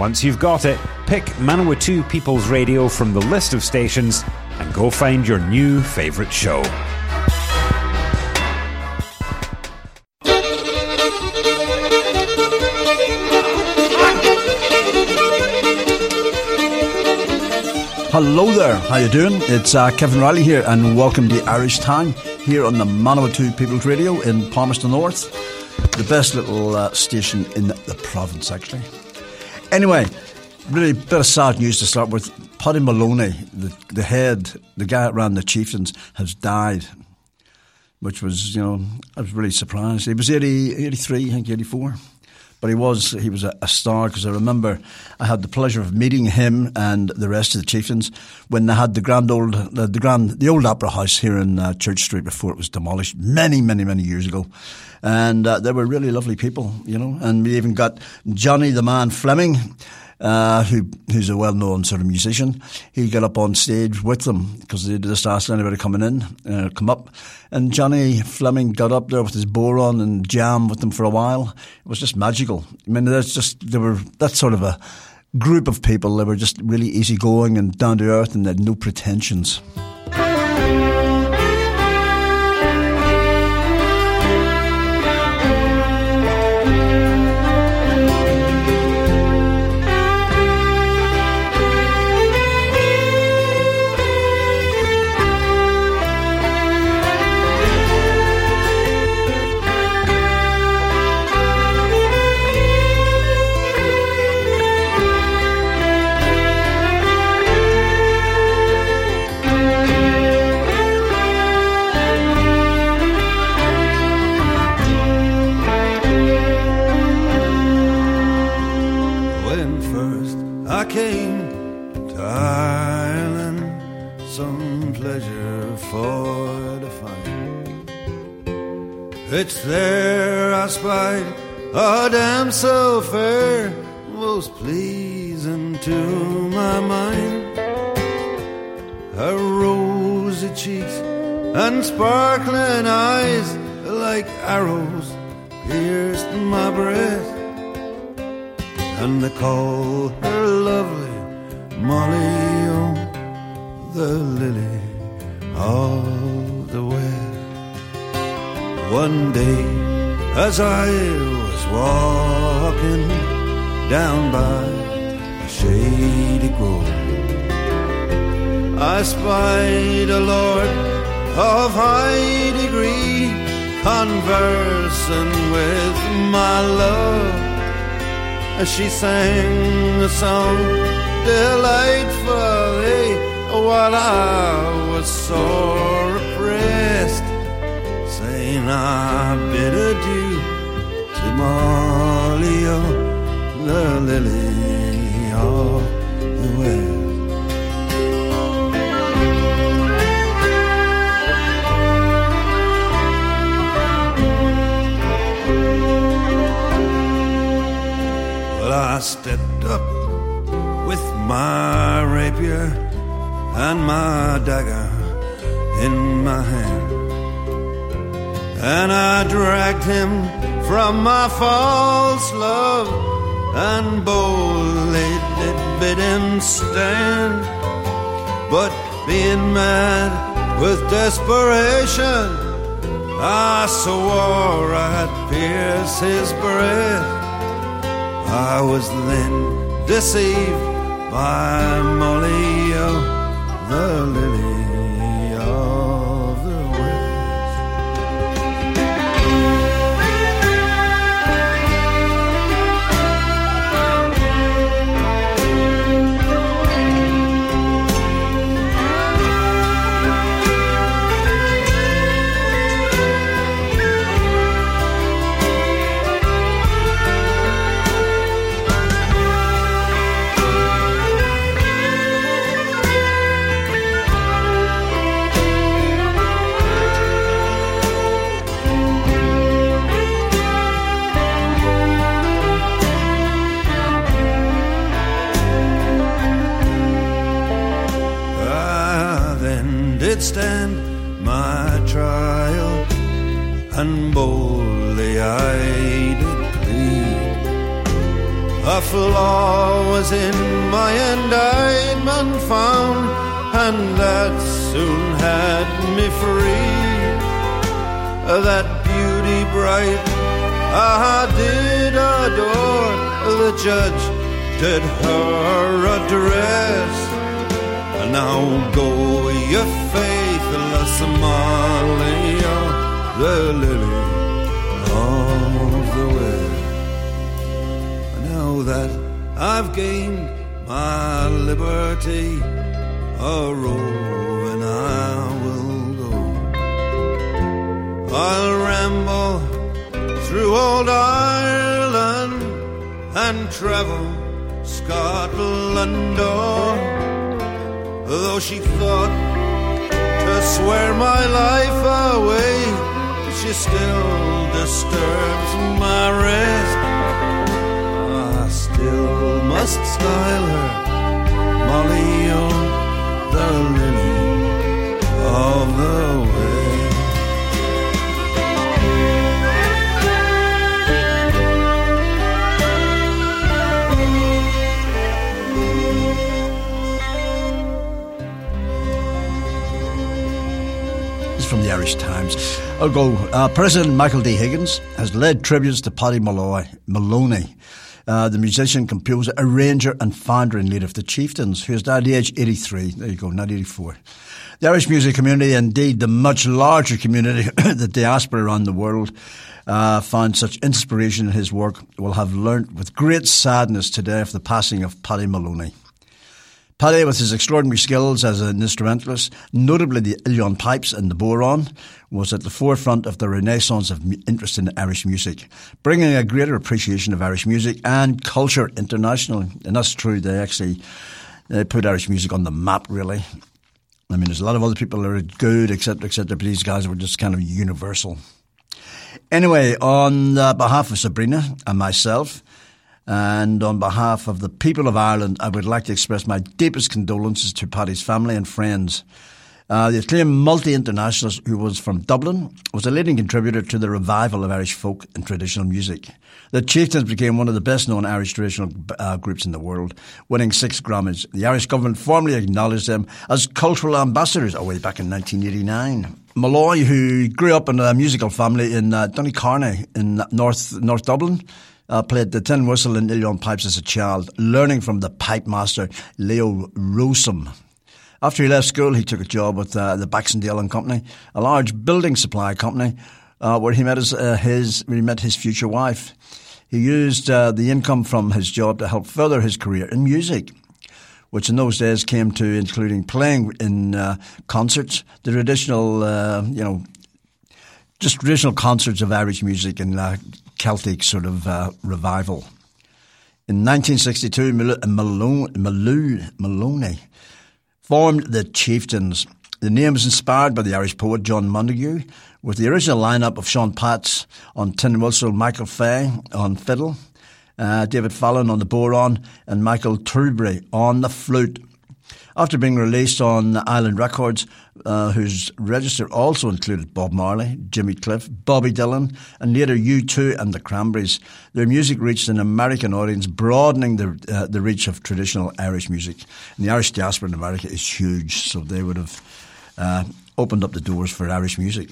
Once you've got it, pick Manawatu People's Radio from the list of stations and go find your new favourite show. Hello there, how you doing? It's uh, Kevin Riley here, and welcome to Irish Time here on the Manawatu People's Radio in Palmerston North, the best little uh, station in the province, actually. Anyway, really bit of sad news to start with. Paddy Moloney, the, the head, the guy that ran the Chieftains, has died, which was, you know, I was really surprised. He was 80, 83, I think 84 but he was he was a, a star because I remember I had the pleasure of meeting him and the rest of the chieftains when they had the grand old the, the grand the old opera house here in uh, Church Street before it was demolished many many many years ago, and uh, they were really lovely people, you know. And we even got Johnny the Man Fleming uh, who who's a well-known sort of musician. He got up on stage with them because they just asked anybody coming in, uh, come up. And Johnny Fleming got up there with his bow on and jammed with them for a while. It was just magical. I mean, there's just there were that sort of a group of people. They were just really easygoing and down to earth, and had no pretensions. Some pleasure for to find. It's there I spied a damsel fair, most pleasing to my mind. Her rosy cheeks and sparkling eyes, like arrows, pierced my breast and they call her lovely Molly, the lily of the west. One day, as I was walking down by a shady grove, I spied a lord of high degree conversing with my love as she sang a song delightfully while I was sore oppressed, saying I bid adieu to Molly, oh, the lily of the west. Well, I stepped up with my rapier and my dagger in my hand. And I dragged him from my false love and boldly did bid him stand. But being mad with desperation, I swore I'd pierce his breast. I was then deceived by Molly, the lily That beauty bright I did adore, the judge did her address. And now go, you faithless Amalia, the lily of the west. Now that I've gained my liberty, a roving I'll ramble through old Ireland and travel Scotland o'er. Though she thought to swear my life away, she still disturbs my rest. I still must style her Molly O, the lily of the. From the Irish Times. I'll go. Uh, President Michael D. Higgins has led tributes to Paddy Malloy, Moloney, uh, the musician, composer, arranger, and founder and leader of the Chieftains, who has died at the age 83. There you go, not 84. The Irish music community, indeed the much larger community, the diaspora around the world, uh, found such inspiration in his work, will have learnt with great sadness today of the passing of Paddy Moloney. Paddy, with his extraordinary skills as an instrumentalist, notably the uilleann pipes and the bodhrán, was at the forefront of the renaissance of interest in Irish music, bringing a greater appreciation of Irish music and culture internationally. And that's true, they actually they put Irish music on the map, really. I mean, there's a lot of other people that are good, etc., etc., but these guys were just kind of universal. Anyway, on behalf of Sabina and myself, and on behalf of the people of Ireland, I would like to express my deepest condolences to Paddy's family and friends. Uh, the acclaimed multi-internationalist who was from Dublin was a leading contributor to the revival of Irish folk and traditional music. The Chieftains became one of the best-known Irish traditional uh, groups in the world, winning six Grammys. The Irish government formally acknowledged them as cultural ambassadors away back in 1989. Malloy, who grew up in a musical family in uh, Donnycarney in North North Dublin, uh, played the tin whistle and uilleann pipes as a child, learning from the pipe master Leo Rowsome. After he left school, he took a job with uh, the Baxendale and Company, a large building supply company, uh, where he met his, uh, his he met his future wife. He used uh, the income from his job to help further his career in music, which in those days came to including playing in uh, concerts, the traditional, uh, you know, just traditional concerts of Irish music and uh, Celtic sort of uh, revival. In 1962, Malone, Malone, Moloney formed the Chieftains. The name was inspired by the Irish poet John Montague, with the original lineup of Sean Potts on tin whistle, Michael Fay on fiddle, uh, David Fallon on the bodhrán, and Michael Tubridy on the flute. After being released on Island Records, uh, whose register also included Bob Marley, Jimmy Cliff, Bobby Dylan, and later U2 and the Cranberries, their music reached an American audience, broadening the uh, the reach of traditional Irish music. And the Irish diaspora in America is huge, so they would have uh, opened up the doors for Irish music.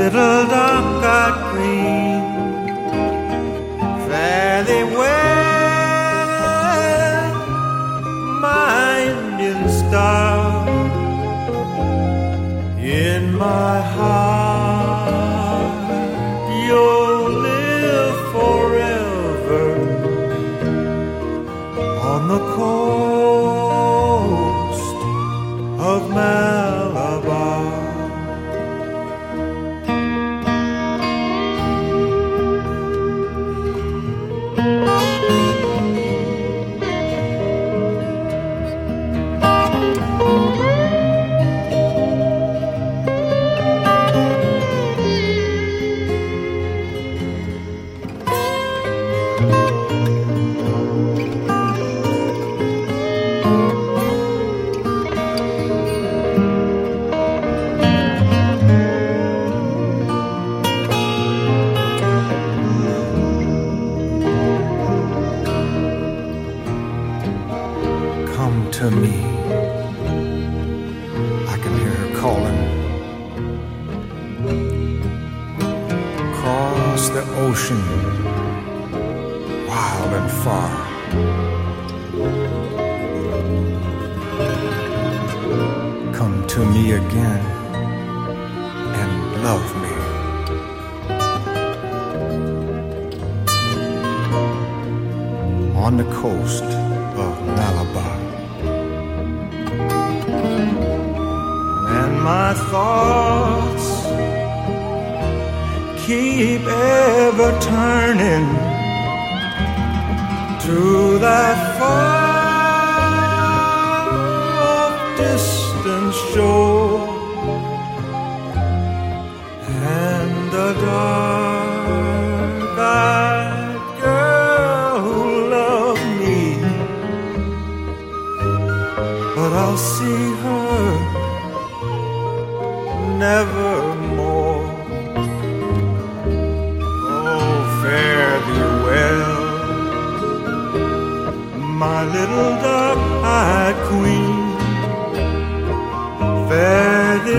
little my thoughts keep ever turning to that far.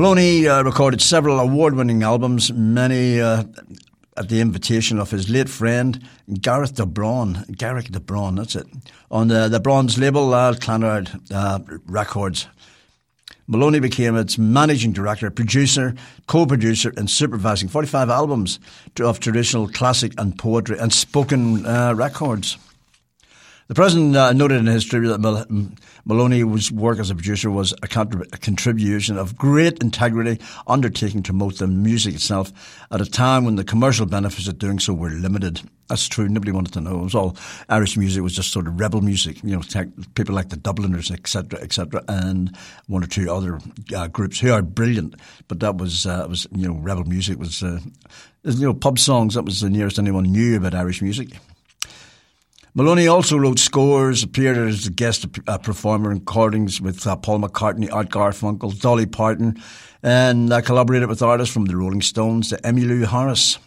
Moloney uh, recorded several award winning albums, many uh, at the invitation of his late friend Gareth de Braun. Garrick de Braun, that's it. On uh, the, the Braun's label, uh, Clanard uh, Records. Moloney became its managing director, producer, co producer, and supervising 45 albums of traditional classic and poetry and spoken uh, records. The president uh, noted in his tribute that Mal- Moloney's work as a producer was a, contrib- a, contribution of great integrity, undertaking to promote the music itself at a time when the commercial benefits of doing so were limited. That's true. Nobody wanted to know. It was all Irish music was just sort of rebel music. You know, tech, people like the Dubliners, etc., etc., and one or two other uh, groups who are brilliant. But that was uh, was you know rebel music was uh, you know pub songs. That was the nearest anyone knew about Irish music. Moloney also wrote scores, appeared as a guest uh, performer in recordings with uh, Paul McCartney, Art Garfunkel, Dolly Parton, and uh, collaborated with artists from the Rolling Stones to Emmylou Harris.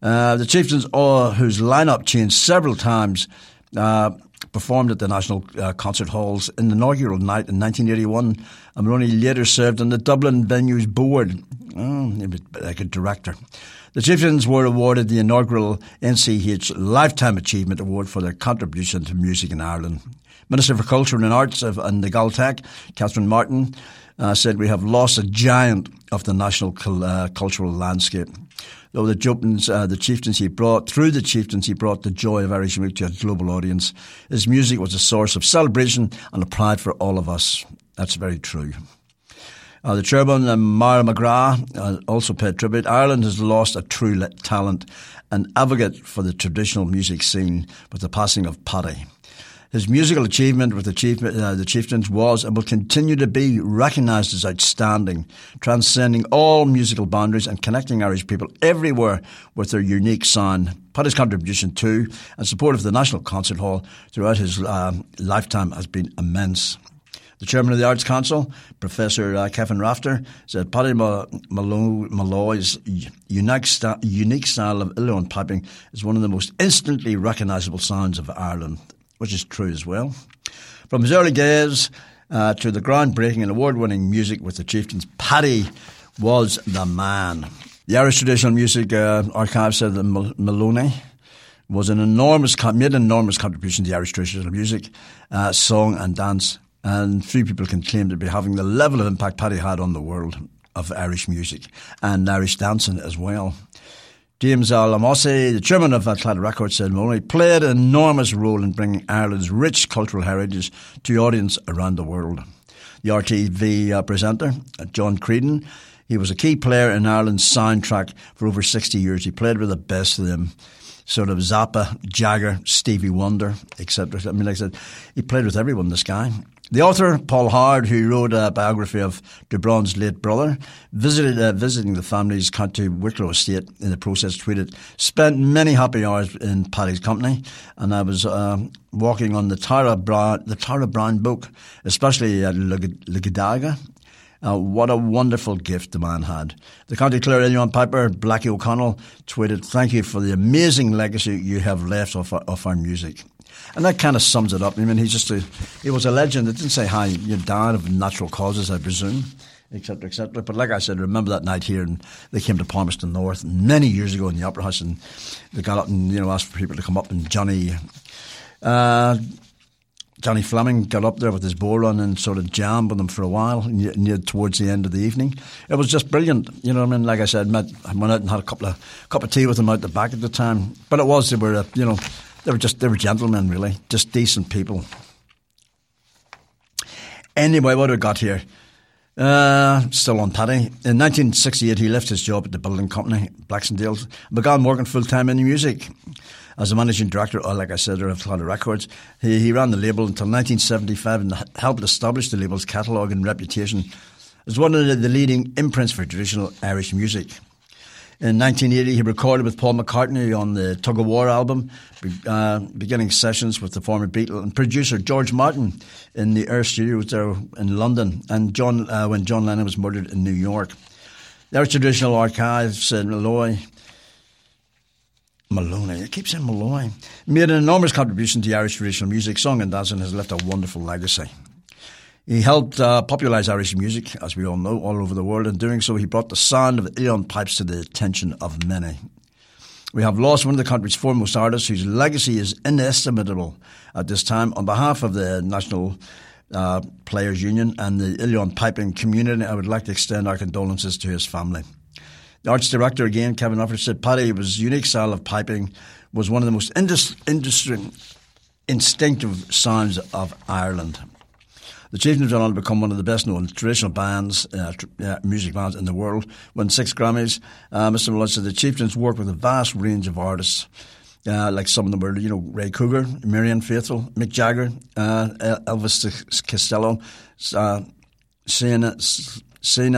Uh, the Chieftains, uh, whose lineup changed several times, uh, performed at the National Concert Halls in the inaugural night in 1981. And Moloney later served on the Dublin Venues Board, oh, like a director. The Chieftains were awarded the inaugural NCH Lifetime Achievement Award for their contribution to music in Ireland. Minister for Culture and Arts of, and the Gaeltacht, Catherine Martin, uh, said, We have lost a giant of the national uh, cultural landscape. Though the chieftains, uh, the brought, through the chieftains he brought the joy of Irish music to a global audience. His music was a source of celebration and a pride for all of us. That's very true. Uh, the chairman, uh, Maura McGrath, uh, also paid tribute. Ireland has lost a true talent, an advocate for the traditional music scene with the passing of Paddy. His musical achievement with the, chief, uh, the Chieftains was and will continue to be recognised as outstanding, transcending all musical boundaries and connecting Irish people everywhere with their unique sound. Paddy's contribution to and support of the National Concert Hall throughout his uh, lifetime has been immense. The chairman of the Arts Council, Professor uh, Kevin Rafter, said Paddy Molloy's unique, unique style of uilleann piping is one of the most instantly recognisable sounds of Ireland, which is true as well. From his early days uh, to the groundbreaking and award-winning music with the Chieftains, Paddy was the man. The Irish Traditional Music uh, Archive said that Moloney was an enormous, made an enormous contribution to Irish traditional music, uh, song and dance and few people can claim to be having the level of impact Paddy had on the world of Irish music and Irish dancing as well. James Alamosi, the chairman of Atlantic Records, said Moloney played an enormous role in bringing Ireland's rich cultural heritage to audience around the world. The RTV uh, presenter, uh, John Creedon, he was a key player in Ireland's soundtrack for over 60 years. He played with the best of them sort of Zappa, Jagger, Stevie Wonder, etc. I mean, like I said, he played with everyone, this guy. The author, Paul Howard, who wrote a biography of de Bronn's late brother, visited uh, visiting the family's County Wicklow estate in the process, tweeted, spent many happy hours in Paddy's company, and I was uh, walking on the Tara Browne, the Tara Browne book, especially at Luggala. Uh, what a wonderful gift the man had. The County Clare Uilleann Piper, Blackie O'Connell, tweeted, Thank you for the amazing legacy you have left of our, of our music. And that kind of sums it up. I mean, he's just a, he was a legend. It didn't say, hi, you died of natural causes, I presume, etc., etc. But like I said, remember that night here, and they came to Palmerston North many years ago in the Opera House, and they got up and, you know, asked for people to come up, and Johnny, uh, Johnny Fleming got up there with his bodhrán and sort of jammed with them for a while near towards the end of the evening. It was just brilliant. You know what I mean? Like I said, met, I went out and had a couple of cup of tea with them out the back at the time. But it was, they were, uh, you know, they were just they were gentlemen, really, just decent people. Anyway, what have we got here? Uh, still on Paddy. In 1968, he left his job at the building company, Baxendale, began working full time in music. As a managing director, or like I said, of Atlantic Records, he, he ran the label until 1975 and helped establish the label's catalogue and reputation as one of the leading imprints for traditional Irish music. In 1980, he recorded with Paul McCartney on the Tug of War album, uh, beginning sessions with the former Beatle and producer George Martin in the Air Studios there in London, and John uh, when John Lennon was murdered in New York. There are traditional archives in Malloy. Moloney, I keep saying Malloy, made an enormous contribution to Irish traditional music. Song and dancing has left a wonderful legacy. He helped uh, popularise Irish music, as we all know, all over the world. In doing so, he brought the sound of the uilleann pipes to the attention of many. We have lost one of the country's foremost artists whose legacy is inestimable at this time. On behalf of the National uh, Players Union and the uilleann piping community, I would like to extend our condolences to his family. The arts director, again, Kevin Rafter, said Paddy was unique style of piping was one of the most indus- industry instinctive sounds of Ireland. The Chieftains went on to become one of the best known traditional bands, uh, tr- uh, music bands in the world, won six Grammys. Uh, Mr. Malone said the Chieftains worked with a vast range of artists. Uh, like some of them were, you know, Ray Cougar, Marianne Faithfull, Mick Jagger, uh, Elvis Costello, uh, Sinead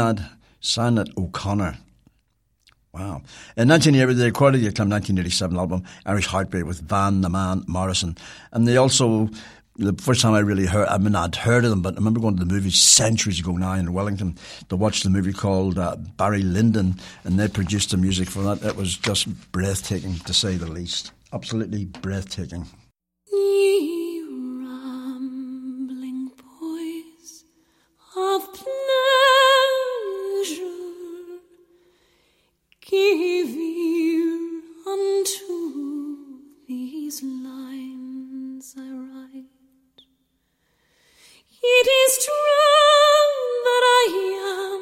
O'Connor. Wow. In 1980, they recorded the acclaimed 1987 album Irish Heartbreak with Van the Man Morrison. And they also the first time I really heard, I mean, I'd heard of them, but I remember going to the movies centuries ago now in Wellington to watch the movie called uh, Barry Lyndon, and they produced the music for that. It was just breathtaking, to say the least. Absolutely breathtaking. Rambling boys pleasure, give ear unto these It is true that I am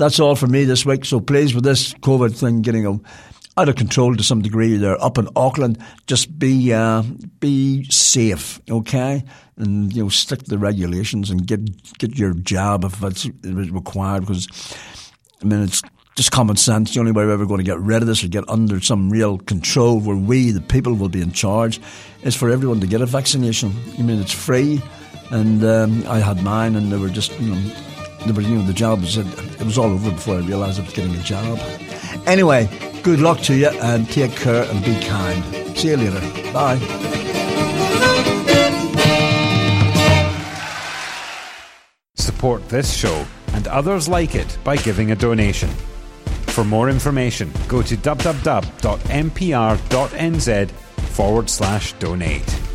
that's all for me this week. So please, with this COVID thing getting out of control to some degree, they're up in Auckland. Just be uh, be safe, okay, and you know stick to the regulations and get get your jab if it's required. Because I mean, it's just common sense. The only way we're ever going to get rid of this or get under some real control where we, the people, will be in charge is for everyone to get a vaccination. I mean, it's free, and um, I had mine, and they were just, you know, were, you know, the job was, it was all over before I realised I was getting a job. Anyway, good luck to you, and take care and be kind. See you later. Bye. Support this show and others like it by giving a donation. For more information, go to www.mpr.nz forward slash donate.